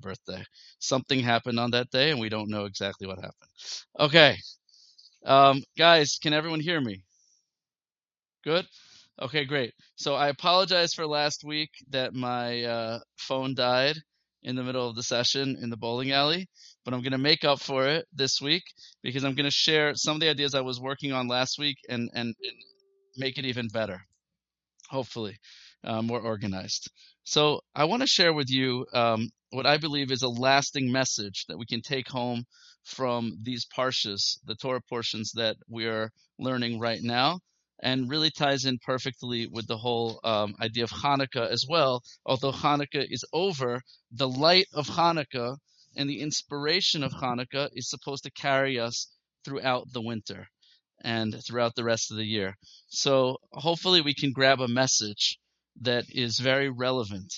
birthday. Something happened on that day, and we don't know exactly what happened. Okay, um, guys, can everyone hear me? Good. Okay, great. So I apologize for last week that my uh, phone died in the middle of the session in the bowling alley, but I'm going to make up for it this week because I'm going to share some of the ideas I was working on last week and and, and make it even better. Hopefully, uh, more organized. So I want to share with you um, what I believe is a lasting message that we can take home from these parshas, the Torah portions that we are learning right now, and really ties in perfectly with the whole um, idea of Hanukkah as well. Although Hanukkah is over, the light of Hanukkah and the inspiration of Hanukkah is supposed to carry us throughout the winter and throughout the rest of the year. So hopefully we can grab a message that is very relevant.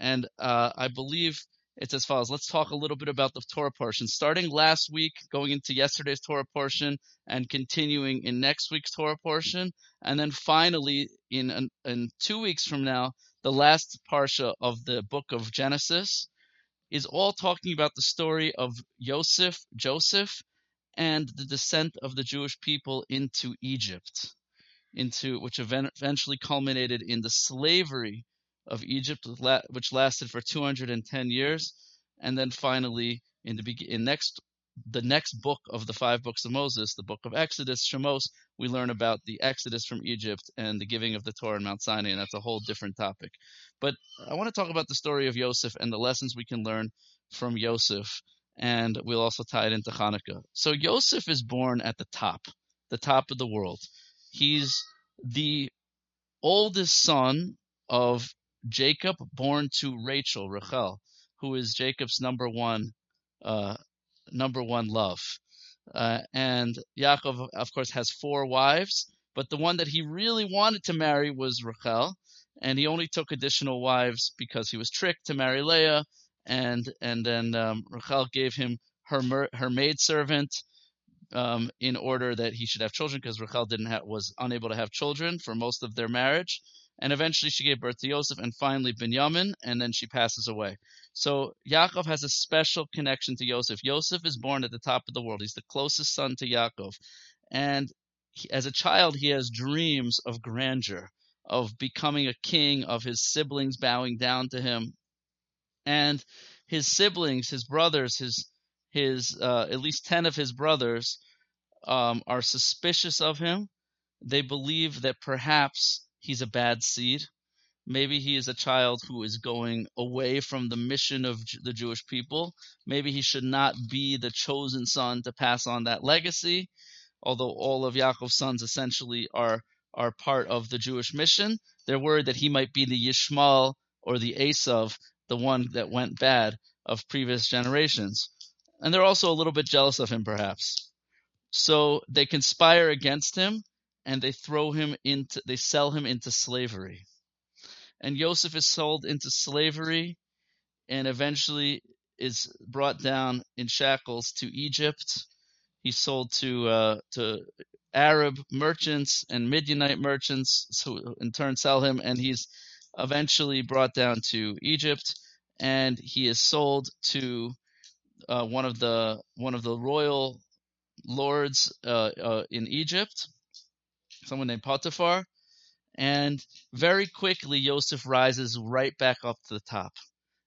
And uh, I believe it's as follows. Let's talk a little bit about the Torah portion. Starting last week, going into yesterday's Torah portion, and continuing in next week's Torah portion, and then finally in in two weeks from now, the last parsha of the book of Genesis is all talking about the story of Joseph, Joseph, and the descent of the Jewish people into Egypt, into which eventually culminated in the slavery of Egypt, which lasted for 210 years, and then finally in the in next the next book of the five books of Moses, the book of Exodus, Shemos, we learn about the Exodus from Egypt and the giving of the Torah in Mount Sinai, and that's a whole different topic. But I want to talk about the story of Yosef and the lessons we can learn from Yosef, and we'll also tie it into Hanukkah. So Yosef is born at the top, the top of the world. He's the oldest son of Jacob, born to Rachel, Rachel, who is Jacob's number one, uh, number one love. Uh, and Yaakov, of course, has four wives, but the one that he really wanted to marry was Rachel, and he only took additional wives because he was tricked to marry Leah, and and then um, Rachel gave him her her maidservant um, in order that he should have children because Rachel didn't have, was unable to have children for most of their marriage, and eventually she gave birth to Joseph and finally Binyamin, and then she passes away. So Yaakov has a special connection to Joseph. Joseph is born at the top of the world. He's the closest son to Yaakov, and he, as a child he has dreams of grandeur, of becoming a king, of his siblings bowing down to him, and his siblings, his brothers, his his uh, at least ten of his brothers um, are suspicious of him. They believe that perhaps he's a bad seed. Maybe he is a child who is going away from the mission of the Jewish people. Maybe he should not be the chosen son to pass on that legacy, although all of Yaakov's sons essentially are are part of the Jewish mission. They're worried that he might be the Yishmael or the Esav, the one that went bad of previous generations. And they're also a little bit jealous of him, perhaps. So they conspire against him and they throw him into, they sell him into slavery. And Joseph is sold into slavery and eventually is brought down in shackles to Egypt. He's sold to uh, to Arab merchants and Midianite merchants, who in turn sell him, and he's eventually brought down to Egypt, and he is sold to uh, one of the one of the royal lords uh, uh in Egypt, someone named Potiphar. And very quickly, Joseph rises right back up to the top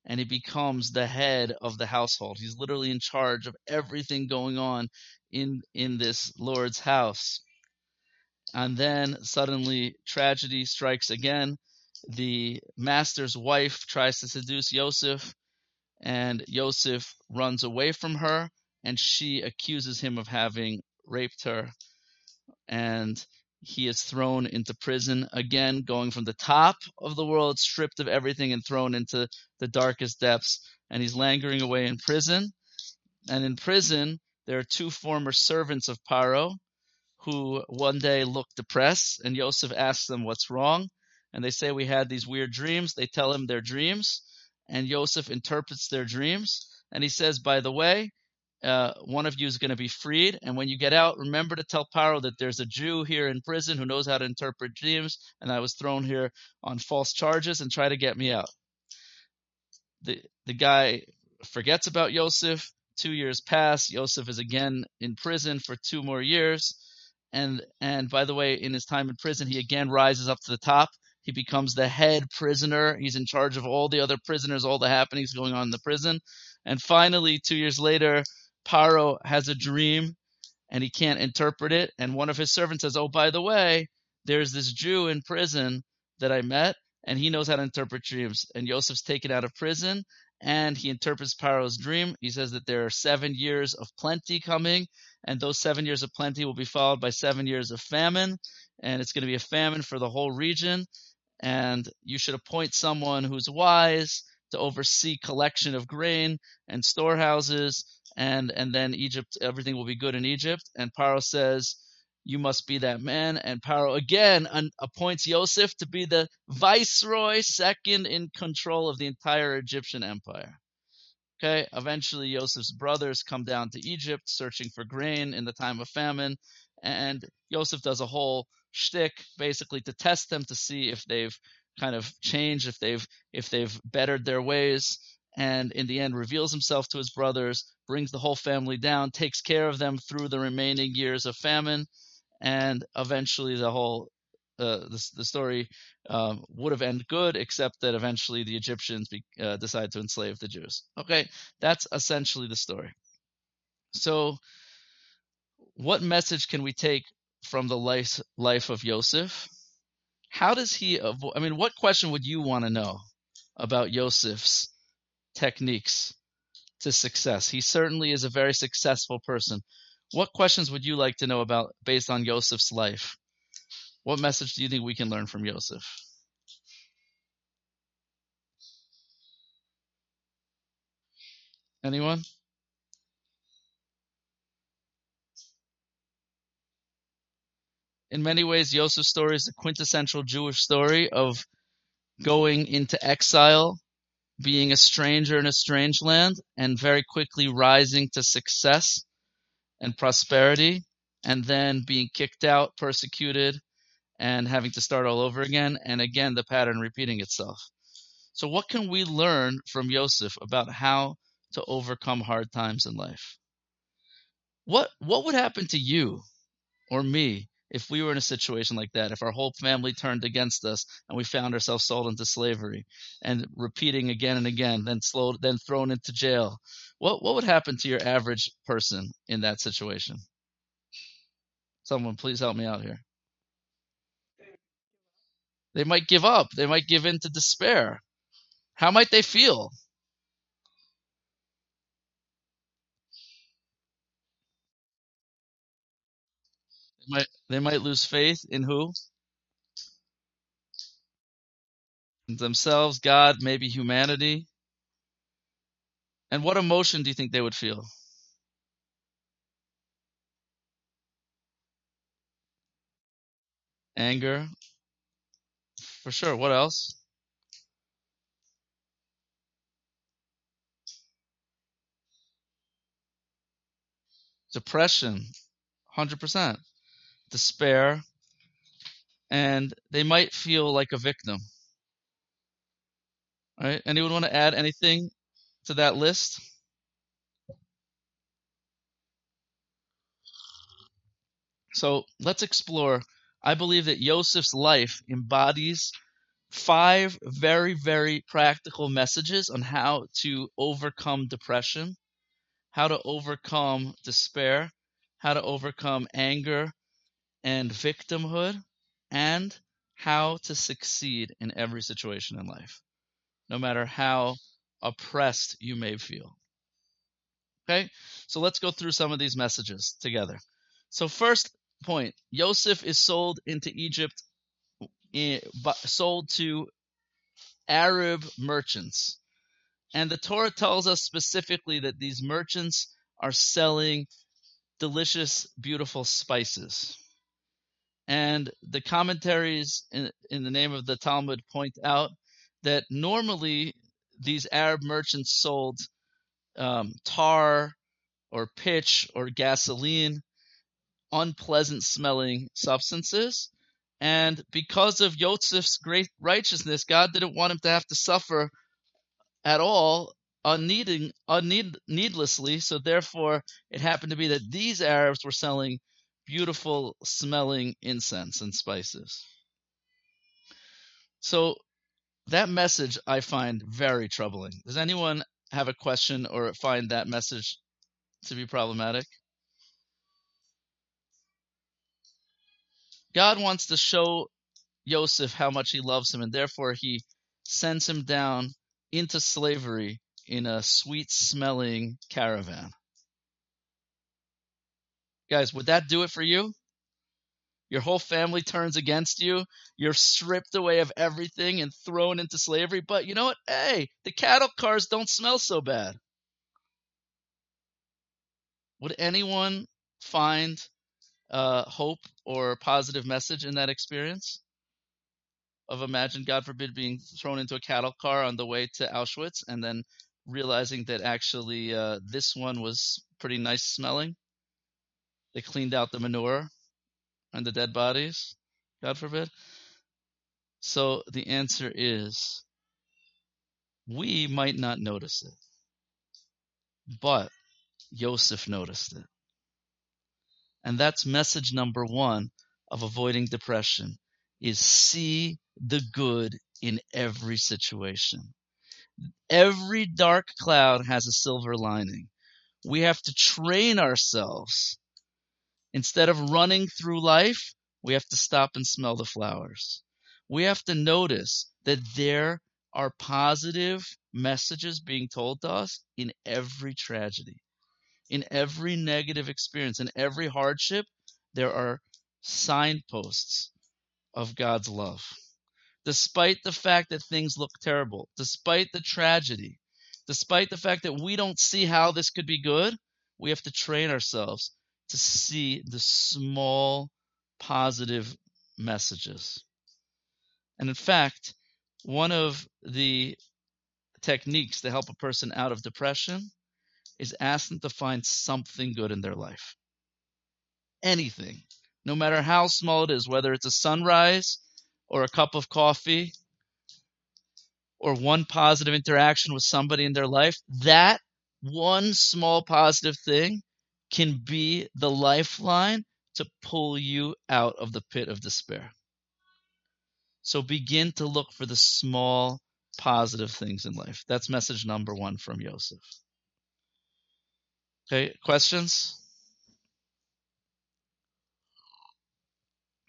and he becomes the head of the household. He's literally in charge of everything going on in, in this Lord's house. And then suddenly tragedy strikes again. The master's wife tries to seduce Joseph, and Joseph runs away from her, and she accuses him of having raped her. And he is thrown into prison again, going from the top of the world, stripped of everything, and thrown into the darkest depths. And he's lingering away in prison. And in prison, there are two former servants of Paro who one day look depressed, and Yosef asks them what's wrong. And they say, We had these weird dreams. They tell him their dreams, and Yosef interprets their dreams. And he says, By the way, uh, one of you is going to be freed. And when you get out, remember to tell Paro that there's a Jew here in prison who knows how to interpret dreams, and I was thrown here on false charges and try to get me out. The the guy forgets about Yosef. Two years pass. Yosef is again in prison for two more years. And and by the way, in his time in prison, he again rises up to the top. He becomes the head prisoner. He's in charge of all the other prisoners, all the happenings going on in the prison. And finally, two years later, Paro has a dream and he can't interpret it. And one of his servants says, Oh, by the way, there's this Jew in prison that I met, and he knows how to interpret dreams. And Yosef's taken out of prison, and he interprets Paro's dream. He says that there are seven years of plenty coming, and those seven years of plenty will be followed by seven years of famine, and it's going to be a famine for the whole region. And you should appoint someone who's wise to oversee collection of grain and storehouses, and and then Egypt, everything will be good in Egypt. And Paro says, you must be that man. And Paro again un- appoints Yosef to be the viceroy, second in control of the entire Egyptian empire. Okay, eventually Yosef's brothers come down to Egypt searching for grain in the time of famine, and Yosef does a whole shtick basically to test them to see if they've kind of change, if they've if they've bettered their ways, and in the end reveals himself to his brothers, brings the whole family down, takes care of them through the remaining years of famine, and eventually the whole uh, the, the story um, would have ended good, except that eventually the Egyptians be, uh, decide to enslave the Jews. Okay, that's essentially the story. So, what message can we take from the life life of Yosef? How does he avoid? I mean, what question would you want to know about Yosef's techniques to success? He certainly is a very successful person. What questions would you like to know about based on Yosef's life? What message do you think we can learn from Yosef? Anyone? In many ways, Yosef's story is a quintessential Jewish story of going into exile, being a stranger in a strange land, and very quickly rising to success and prosperity, and then being kicked out, persecuted, and having to start all over again, and again the pattern repeating itself. So, what can we learn from Yosef about how to overcome hard times in life? What what would happen to you or me if we were in a situation like that? If our whole family turned against us and we found ourselves sold into slavery and repeating again and again, then then thrown into jail, what what would happen to your average person in that situation? Someone please help me out here. They might give up. They might give in to despair. How might they feel? They might they might lose faith in who? Themselves, God, maybe humanity. And what emotion do you think they would feel? Anger. For sure. What else? Depression. 100%. Despair. And they might feel like a victim. All right? Anyone want to add anything to that list? So let's explore. I believe that Yosef's life embodies five very, very practical messages on how to overcome depression, how to overcome despair, how to overcome anger and victimhood, and how to succeed in every situation in life, no matter how oppressed you may feel. Okay, so let's go through some of these messages together. So, first point Yosef is sold into Egypt, eh, sold to Arab merchants. And the Torah tells us specifically that these merchants are selling delicious, beautiful spices. And the commentaries in, in the name of the Talmud point out that normally these Arab merchants sold um, tar or pitch or gasoline, unpleasant smelling substances. And because of Yosef's great righteousness, God didn't want him to have to suffer at all unneeding, unneed, needlessly. So therefore, it happened to be that these Arabs were selling beautiful smelling incense and spices. So that message I find very troubling. Does anyone have a question or find that message to be problematic? God wants to show Joseph how much he loves him, and therefore he sends him down into slavery in a sweet smelling caravan. Guys, would that do it for you? Your whole family turns against you. You're stripped away of everything and thrown into slavery. But you know what? Hey, the cattle cars don't smell so bad. Would anyone find uh, hope or positive message in that experience? Of imagine, God forbid, being thrown into a cattle car on the way to Auschwitz and then realizing that actually uh, this one was pretty nice smelling. They cleaned out the manure and the dead bodies, God forbid. So the answer is we might not notice it, but Joseph noticed it. And that's message number one of avoiding depression is see the good in every situation. Every dark cloud has a silver lining. We have to train ourselves. Instead of running through life, we have to stop and smell the flowers. We have to notice that there are positive messages being told to us in every tragedy, in every negative experience, in every hardship. There are signposts of God's love despite the fact that things look terrible, despite the tragedy, despite the fact that we don't see how this could be good, we have to train ourselves to see the small positive messages. And in fact, one of the techniques to help a person out of depression is ask them to find something good in their life. Anything, no matter how small it is, whether it's a sunrise or a cup of coffee or one positive interaction with somebody in their life, that one small positive thing can be the lifeline to pull you out of the pit of despair. So begin to look for the small positive things in life. That's message number one from Joseph. Okay, questions?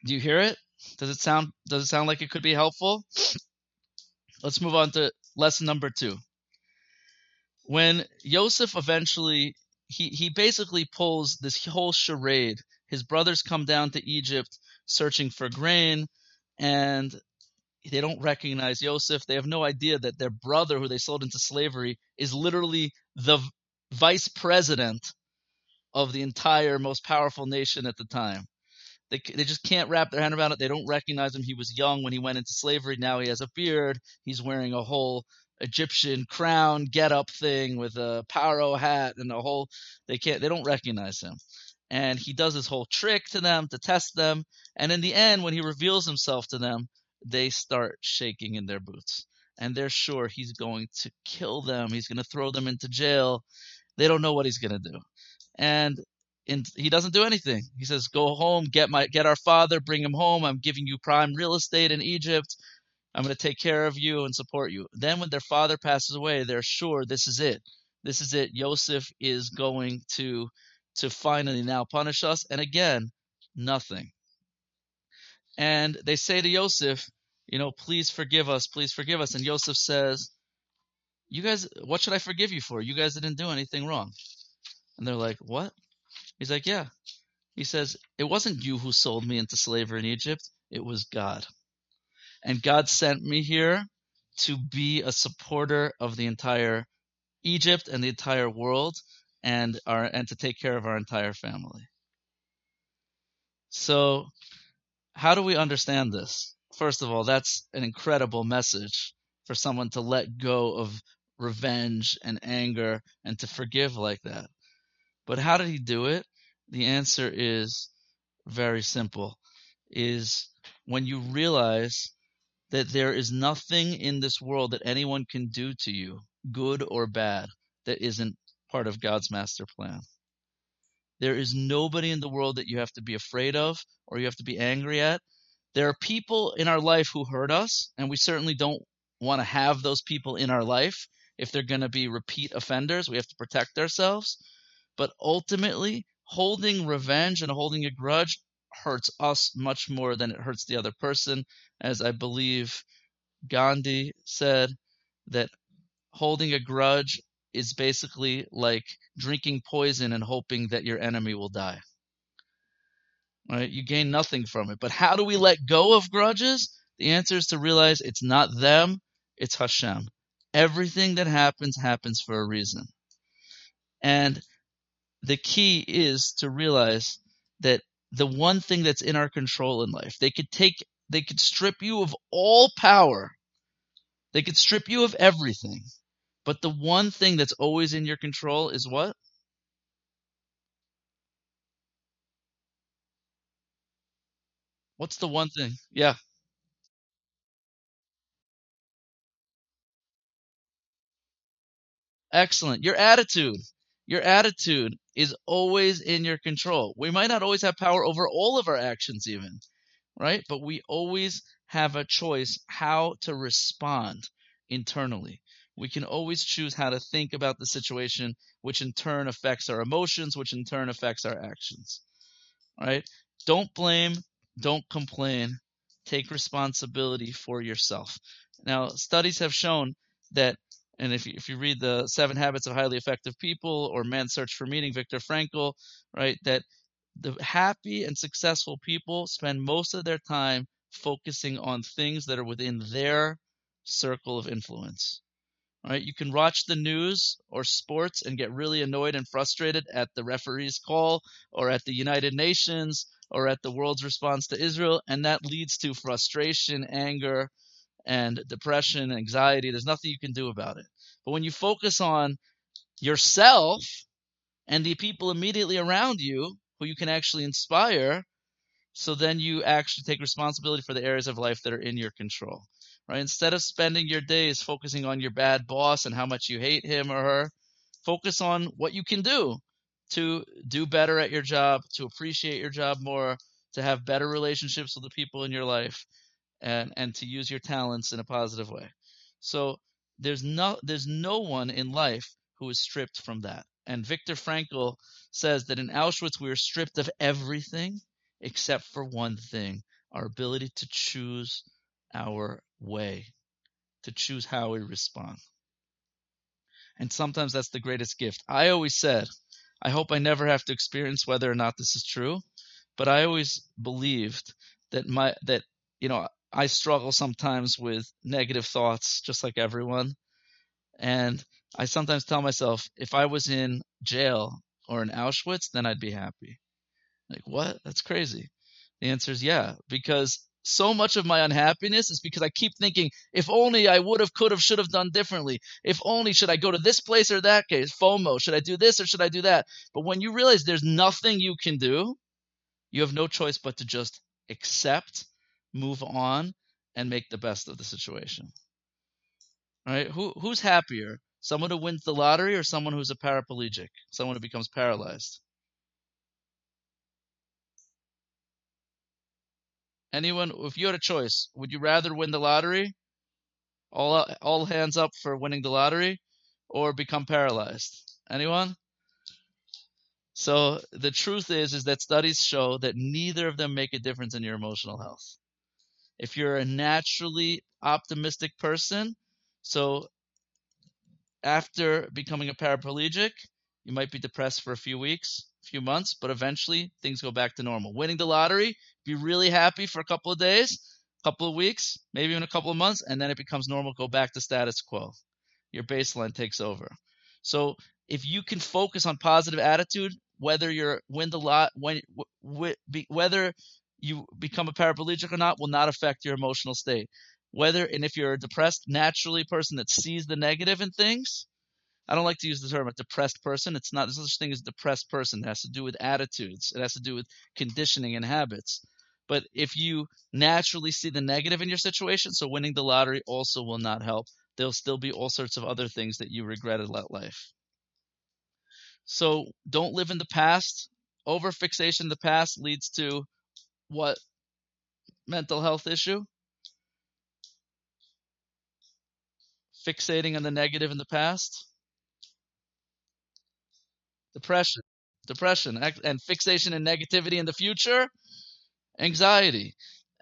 Do you hear it? Does it sound does it sound like it could be helpful? Let's move on to lesson number two. When Yosef eventually he he basically pulls this whole charade. His brothers come down to Egypt searching for grain, and they don't recognize Yosef. They have no idea that their brother, who they sold into slavery, is literally the vice president of the entire most powerful nation at the time. They, they just can't wrap their hand around it. They don't recognize him. He was young when he went into slavery. Now he has a beard. He's wearing a whole Egyptian crown get up thing with a paro hat and a whole they can't they don't recognize him. And he does this whole trick to them to test them. And in the end, when he reveals himself to them, they start shaking in their boots. And they're sure he's going to kill them. He's going to throw them into jail. They don't know what he's going to do. And and he doesn't do anything. He says, "Go home, get my get our father, bring him home. I'm giving you prime real estate in Egypt. I'm going to take care of you and support you." Then when their father passes away, they're sure this is it. This is it. Yosef is going to to finally now punish us. And again, nothing. And they say to Yosef, you know, please forgive us, please forgive us. And Yosef says, You guys, what should I forgive you for? You guys didn't do anything wrong. And they're like, What? He's like, yeah. He says, it wasn't you who sold me into slavery in Egypt. It was God. And God sent me here to be a supporter of the entire Egypt and the entire world and our, and to take care of our entire family. So how do we understand this? First of all, that's an incredible message for someone to let go of revenge and anger and to forgive like that. But how did he do it? The answer is very simple. Is when you realize that there is nothing in this world that anyone can do to you good or bad that isn't part of God's master plan. There is nobody in the world that you have to be afraid of or you have to be angry at. There are people in our life who hurt us, and we certainly don't want to have those people in our life. If they're going to be repeat offenders, we have to protect ourselves. But ultimately, holding revenge and holding a grudge hurts us much more than it hurts the other person. As I believe Gandhi said, that holding a grudge is basically like drinking poison and hoping that your enemy will die. Right? You gain nothing from it. But how do we let go of grudges? The answer is to realize it's not them, it's Hashem. Everything that happens happens for a reason. And the key is to realize that the one thing that's in our control in life, they could take, they could strip you of all power. They could strip you of everything. But the one thing that's always in your control is what? What's the one thing? Yeah. Excellent. Your attitude. Your attitude is always in your control. We might not always have power over all of our actions, even, right? But we always have a choice how to respond internally. We can always choose how to think about the situation, which in turn affects our emotions, which in turn affects our actions. Right? Don't blame, don't complain. Take responsibility for yourself. Now, studies have shown that and if you, if you read the Seven Habits of Highly Effective People or Man's Search for Meaning, Viktor Frankl, right, that the happy and successful people spend most of their time focusing on things that are within their circle of influence. Right? You can watch the news or sports and get really annoyed and frustrated at the referee's call or at the United Nations or at the world's response to Israel, and that leads to frustration, anger, and depression, anxiety. There's nothing you can do about it. But when you focus on yourself and the people immediately around you who you can actually inspire, so then you actually take responsibility for the areas of life that are in your control. Right? Instead of spending your days focusing on your bad boss and how much you hate him or her, focus on what you can do to do better at your job, to appreciate your job more, to have better relationships with the people in your life, and and to use your talents in a positive way. So there's no there's no one in life who is stripped from that. And Viktor Frankl says that in Auschwitz we were stripped of everything except for one thing, our ability to choose our way, to choose how we respond. And sometimes that's the greatest gift. I always said, I hope I never have to experience whether or not this is true, but I always believed that my that you know I struggle sometimes with negative thoughts, just like everyone. And I sometimes tell myself, if I was in jail or in Auschwitz, then I'd be happy. Like, what? That's crazy. The answer is yeah, because so much of my unhappiness is because I keep thinking, if only I would have, could have, should have done differently. If only should I go to this place or that case? FOMO. Should I do this or should I do that? But when you realize there's nothing you can do, you have no choice but to just accept move on, and make the best of the situation. Right? Who who's happier? Someone who wins the lottery or someone who's a paraplegic? Someone who becomes paralyzed? Anyone if you had a choice, would you rather win the lottery? All all hands up for winning the lottery or become paralyzed? Anyone? So the truth is is that studies show that neither of them make a difference in your emotional health if you're a naturally optimistic person, so after becoming a paraplegic, you might be depressed for a few weeks, a few months, but eventually things go back to normal. Winning the lottery, be really happy for a couple of days, a couple of weeks, maybe even a couple of months, and then it becomes normal, go back to status quo. Your baseline takes over. So if you can focus on positive attitude, whether you're win the lot, when whether you become a paraplegic or not will not affect your emotional state. Whether and if you're a depressed naturally person that sees the negative in things, I don't like to use the term a depressed person. It's not there's such thing as a depressed person. It has to do with attitudes. It has to do with conditioning and habits. But if you naturally see the negative in your situation, so winning the lottery also will not help. there'll still be all sorts of other things that you regret about life. So don't live in the past. Over fixation in the past leads to what mental health issue? Fixating on the negative in the past? Depression. Depression. And fixation and negativity in the future? Anxiety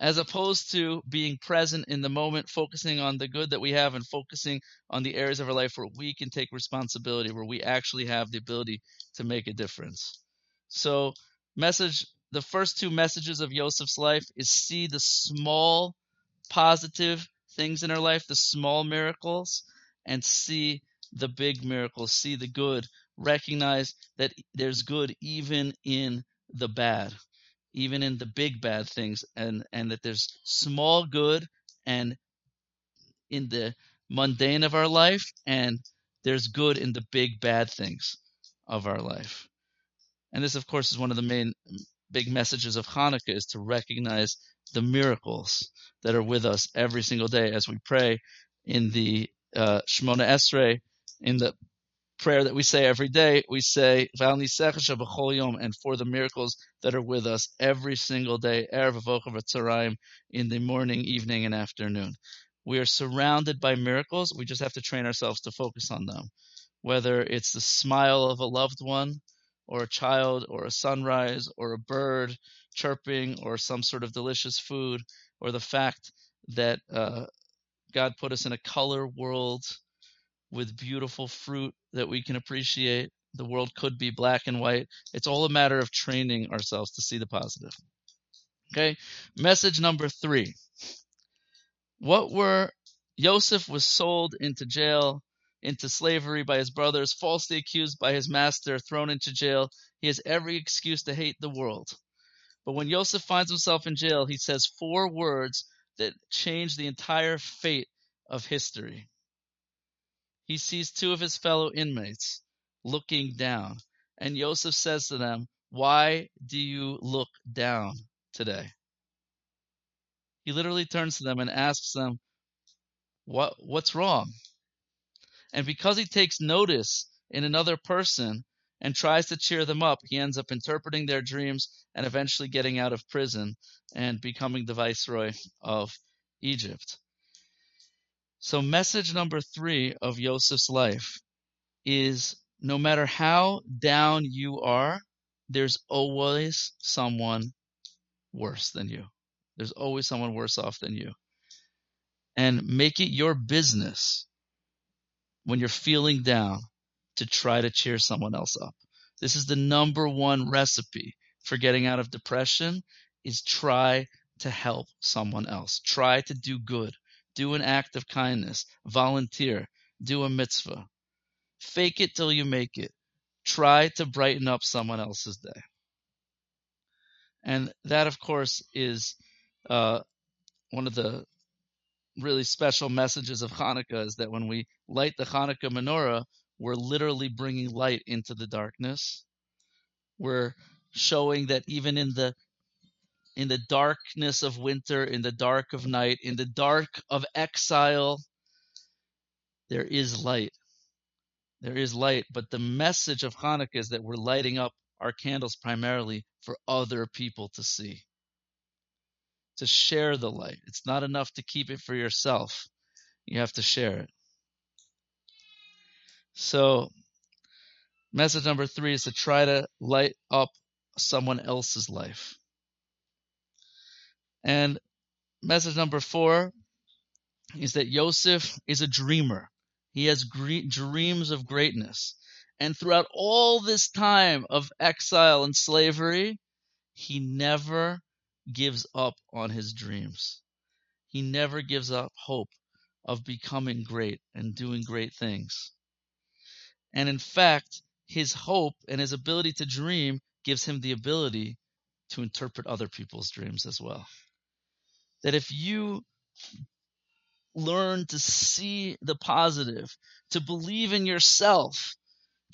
as opposed to being present in the moment, focusing on the good that we have and focusing on the areas of our life where we can take responsibility, where we actually have the ability to make a difference. So, message the first two messages of Yosef's life is see the small positive things in our life, the small miracles, and see the big miracles, see the good, recognize that there's good even in the bad even in the big bad things and and that there's small good and in the mundane of our life and there's good in the big bad things of our life. And this of course is one of the main big messages of hanukkah is to recognize the miracles that are with us every single day as we pray in the uh, Shemona Esrei, in the prayer that we say every day, we say, and for the miracles that are with us every single day, erev in the morning, evening, and afternoon. We are surrounded by miracles. We just have to train ourselves to focus on them. Whether it's the smile of a loved one, or a child, or a sunrise, or a bird chirping, or some sort of delicious food, or the fact that uh, God put us in a color world with beautiful fruit that we can appreciate. The world could be black and white. It's all a matter of training ourselves to see the positive. Okay, message number three. What were Joseph was sold into jail, into slavery by his brothers, falsely accused by his master, thrown into jail. He has every excuse to hate the world. But when Joseph finds himself in jail, he says four words that change the entire fate of history he sees two of his fellow inmates looking down. And Joseph says to them, Why do you look down today? He literally turns to them and asks them, what, What's wrong? And because he takes notice in another person and tries to cheer them up, he ends up interpreting their dreams and eventually getting out of prison and becoming the viceroy of Egypt. So, message number three of Joseph's life is no matter how down you are, there's always someone worse than you. There's always someone worse off than you. And make it your business when you're feeling down to try to cheer someone else up. This is the number one recipe for getting out of depression is try to help someone else. Try to do good do an act of kindness, volunteer, do a mitzvah. Fake it till you make it. Try to brighten up someone else's day. And that, of course, is uh, one of the really special messages of Hanukkah is that when we light the Hanukkah menorah, we're literally bringing light into the darkness. We're showing that even in the in the darkness of winter, in the dark of night, in the dark of exile, there is light. There is light, but the message of Hanukkah is that we're lighting up our candles primarily for other people to see, to share the light. It's not enough to keep it for yourself, you have to share it. So, message number three is to try to light up someone else's life. And message number four is that Yosef is a dreamer. He has gre- dreams of greatness. And throughout all this time of exile and slavery, he never gives up on his dreams. He never gives up hope of becoming great and doing great things. And in fact, his hope and his ability to dream gives him the ability to interpret other people's dreams as well that if you learn to see the positive, to believe in yourself,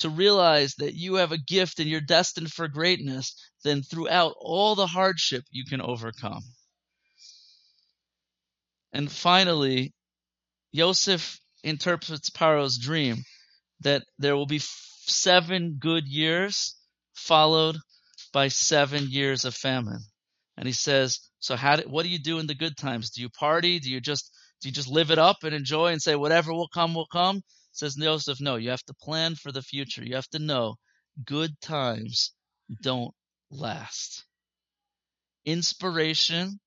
to realize that you have a gift and you're destined for greatness, then throughout all the hardship you can overcome. And finally, Joseph interprets Paro's dream that there will be seven good years followed by seven years of famine. And he says, so how do, what do you do in the good times? Do you party? Do you just do you just live it up and enjoy and say whatever will come will come? Says Joseph, no, you have to plan for the future. You have to know good times don't last. Inspiration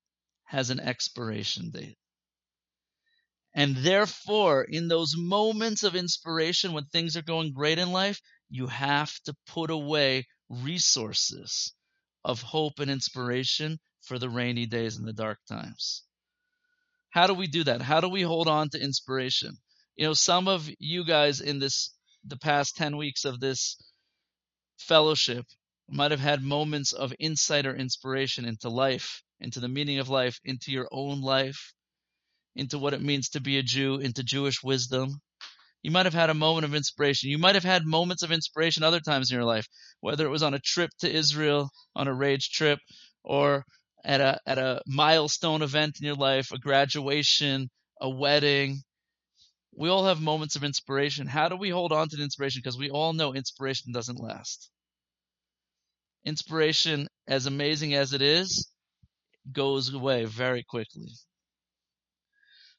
has an expiration date. And therefore, in those moments of inspiration when things are going great in life, you have to put away resources of hope and inspiration for the rainy days and the dark times. How do we do that? How do we hold on to inspiration? You know, some of you guys in this, the past 10 weeks of this fellowship might have had moments of insight or inspiration into life, into the meaning of life, into your own life, into what it means to be a Jew, into Jewish wisdom. You might have had a moment of inspiration. You might have had moments of inspiration other times in your life, whether it was on a trip to Israel, on a rage trip, or at a at a milestone event in your life, a graduation, a wedding. We all have moments of inspiration. How do we hold on to the inspiration? Because we all know inspiration doesn't last. Inspiration, as amazing as it is, goes away very quickly.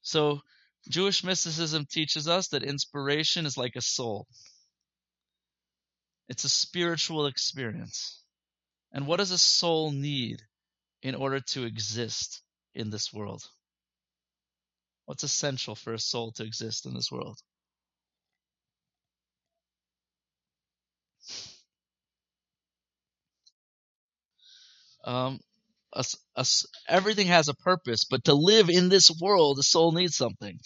So, Jewish mysticism teaches us that inspiration is like a soul. It's a spiritual experience. And what does a soul need in order to exist in this world? What's essential for a soul to exist in this world? Um, a, a, everything has a purpose, but to live in this world, the soul needs something.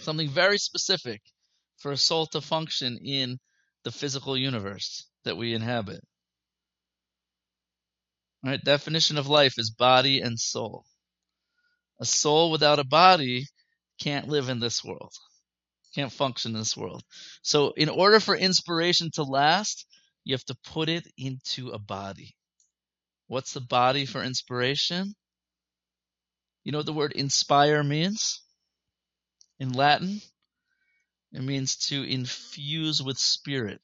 Something very specific for a soul to function in the physical universe that we inhabit. All right, definition of life is body and soul. A soul without a body can't live in this world, can't function in this world. So, in order for inspiration to last, you have to put it into a body. What's the body for inspiration? You know what the word inspire means? In Latin, it means to infuse with spirit,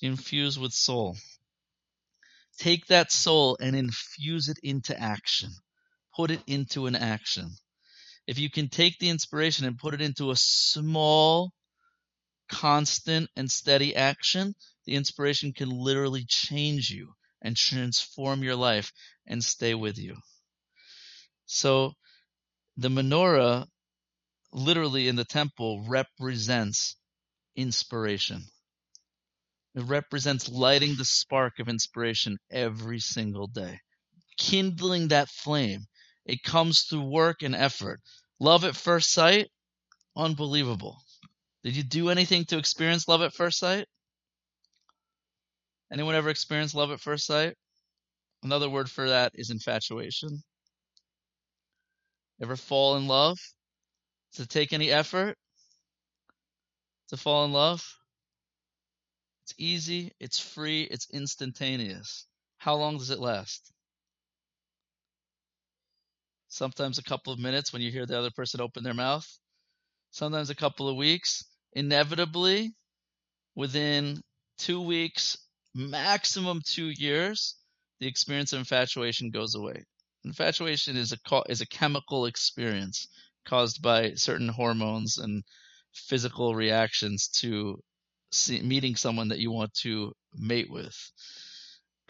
to infuse with soul. Take that soul and infuse it into action. Put it into an action. If you can take the inspiration and put it into a small, constant, and steady action, the inspiration can literally change you and transform your life and stay with you. So the menorah literally in the temple represents inspiration. It represents lighting the spark of inspiration every single day, kindling that flame. It comes through work and effort. Love at first sight, unbelievable. Did you do anything to experience love at first sight? Anyone ever experienced love at first sight? Another word for that is infatuation. Ever fall in love? Does it take any effort to fall in love? It's easy, it's free, it's instantaneous. How long does it last? Sometimes a couple of minutes when you hear the other person open their mouth. Sometimes a couple of weeks. Inevitably, within two weeks, maximum two years, the experience of infatuation goes away. Infatuation is a is a chemical experience caused by certain hormones and physical reactions to see, meeting someone that you want to mate with.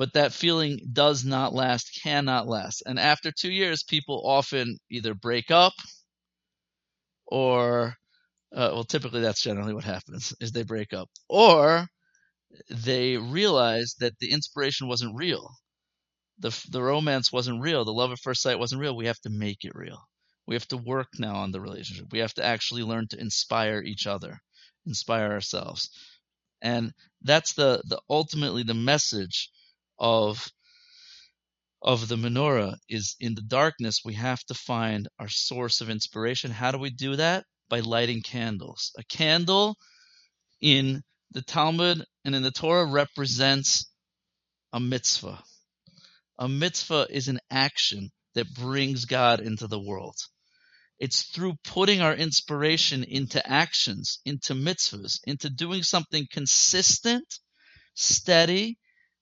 But that feeling does not last, cannot last. And after two years, people often either break up or, uh, well, typically that's generally what happens is they break up or they realize that the inspiration wasn't real. The, the romance wasn't real. The love at first sight wasn't real. We have to make it real. We have to work now on the relationship. We have to actually learn to inspire each other, inspire ourselves. And that's the, the ultimately the message of of the menorah is in the darkness we have to find our source of inspiration. How do we do that? By lighting candles. A candle in the Talmud and in the Torah represents a mitzvah. A mitzvah is an action that brings God into the world. It's through putting our inspiration into actions, into mitzvahs, into doing something consistent, steady,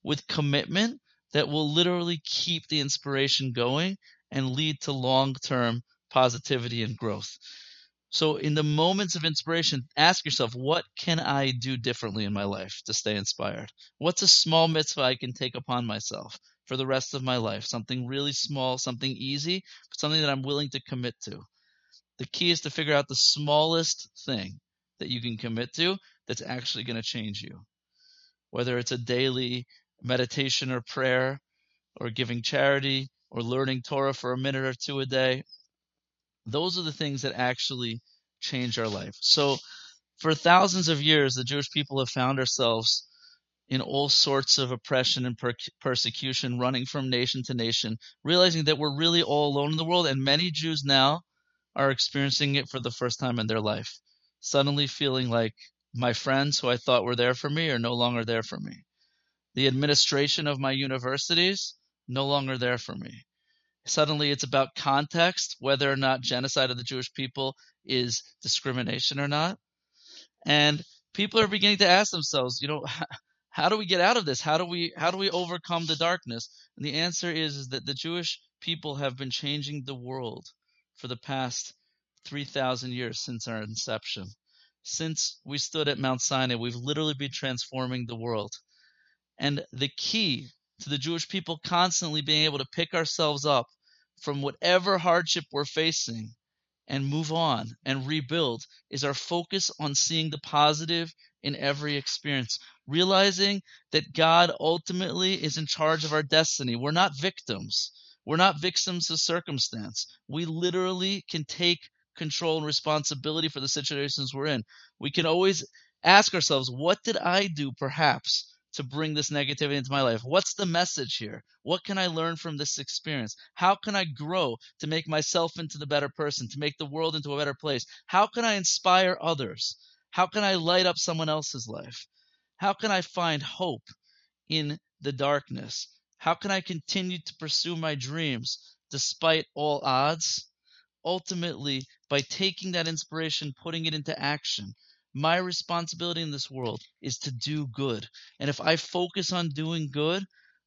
with commitment that will literally keep the inspiration going and lead to long term positivity and growth. So, in the moments of inspiration, ask yourself, what can I do differently in my life to stay inspired? What's a small mitzvah I can take upon myself for the rest of my life? Something really small, something easy, something that I'm willing to commit to. The key is to figure out the smallest thing that you can commit to that's actually going to change you. Whether it's a daily meditation or prayer, or giving charity, or learning Torah for a minute or two a day, those are the things that actually change our life. So, for thousands of years, the Jewish people have found ourselves in all sorts of oppression and per- persecution, running from nation to nation, realizing that we're really all alone in the world. And many Jews now are experiencing it for the first time in their life, suddenly feeling like my friends who I thought were there for me are no longer there for me. The administration of my universities no longer there for me suddenly it's about context, whether or not genocide of the Jewish people is discrimination or not. And people are beginning to ask themselves, you know, how do we get out of this? How do we how do we overcome the darkness? And the answer is, is that the Jewish people have been changing the world for the past 3000 years since our inception. Since we stood at Mount Sinai, we've literally been transforming the world. And the key to the Jewish people constantly being able to pick ourselves up from whatever hardship we're facing and move on and rebuild is our focus on seeing the positive in every experience, realizing that God ultimately is in charge of our destiny. We're not victims. We're not victims of circumstance. We literally can take control and responsibility for the situations we're in. We can always ask ourselves, what did I do perhaps to bring this negativity into my life? What's the message here? What can I learn from this experience? How can I grow to make myself into the better person, to make the world into a better place? How can I inspire others? How can I light up someone else's life? How can I find hope in the darkness? How can I continue to pursue my dreams despite all odds? Ultimately, by taking that inspiration, putting it into action, my responsibility in this world is to do good. And if I focus on doing good,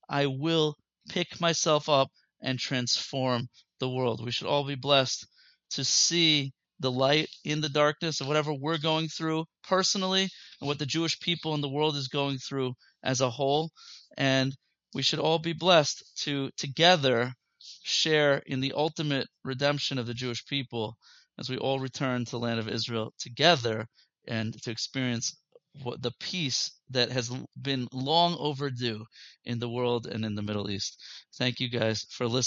I will pick myself up and transform the world. We should all be blessed to see the light in the darkness of whatever we're going through personally and what the Jewish people in the world is going through as a whole. And we should all be blessed to together share in the ultimate redemption of the Jewish people as we all return to the land of Israel together and to experience what the peace that has been long overdue in the world and in the Middle East. Thank you guys for listening.